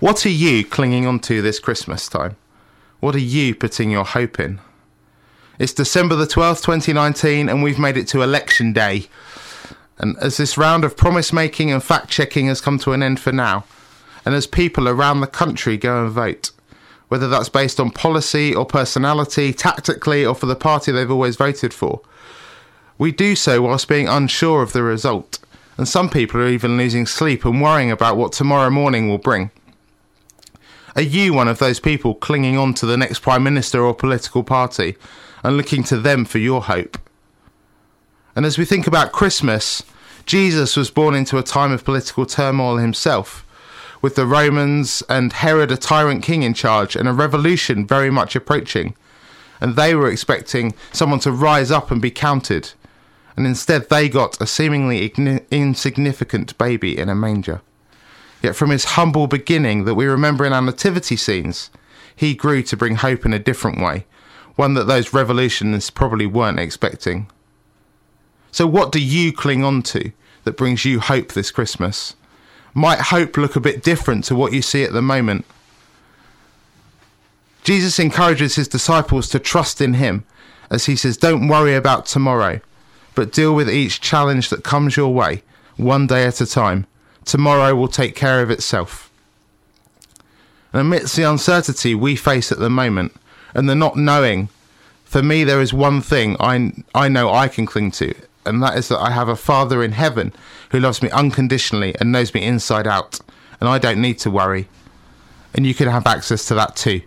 What are you clinging onto this Christmas time? What are you putting your hope in? It's December the 12th, 2019, and we've made it to election day. And as this round of promise making and fact checking has come to an end for now, and as people around the country go and vote, whether that's based on policy or personality, tactically or for the party they've always voted for, we do so whilst being unsure of the result. And some people are even losing sleep and worrying about what tomorrow morning will bring. Are you one of those people clinging on to the next Prime Minister or political party and looking to them for your hope? And as we think about Christmas, Jesus was born into a time of political turmoil himself, with the Romans and Herod, a tyrant king, in charge and a revolution very much approaching. And they were expecting someone to rise up and be counted. And instead, they got a seemingly insignificant baby in a manger. Yet from his humble beginning that we remember in our nativity scenes, he grew to bring hope in a different way, one that those revolutionists probably weren't expecting. So, what do you cling on to that brings you hope this Christmas? Might hope look a bit different to what you see at the moment? Jesus encourages his disciples to trust in him as he says, Don't worry about tomorrow, but deal with each challenge that comes your way, one day at a time tomorrow will take care of itself. And amidst the uncertainty we face at the moment and the not knowing, for me, there is one thing I, I know I can cling to, and that is that I have a Father in heaven who loves me unconditionally and knows me inside out, and I don't need to worry. And you can have access to that too.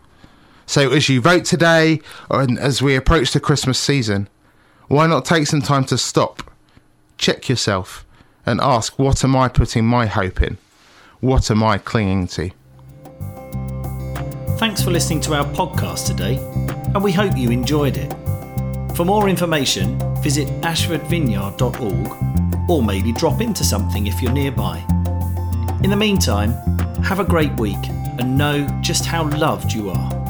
So, as you vote today, or as we approach the Christmas season, why not take some time to stop, check yourself, and ask, what am I putting my hope in? What am I clinging to? Thanks for listening to our podcast today, and we hope you enjoyed it. For more information, visit ashfordvineyard.org or maybe drop into something if you're nearby. In the meantime, have a great week and know just how loved you are.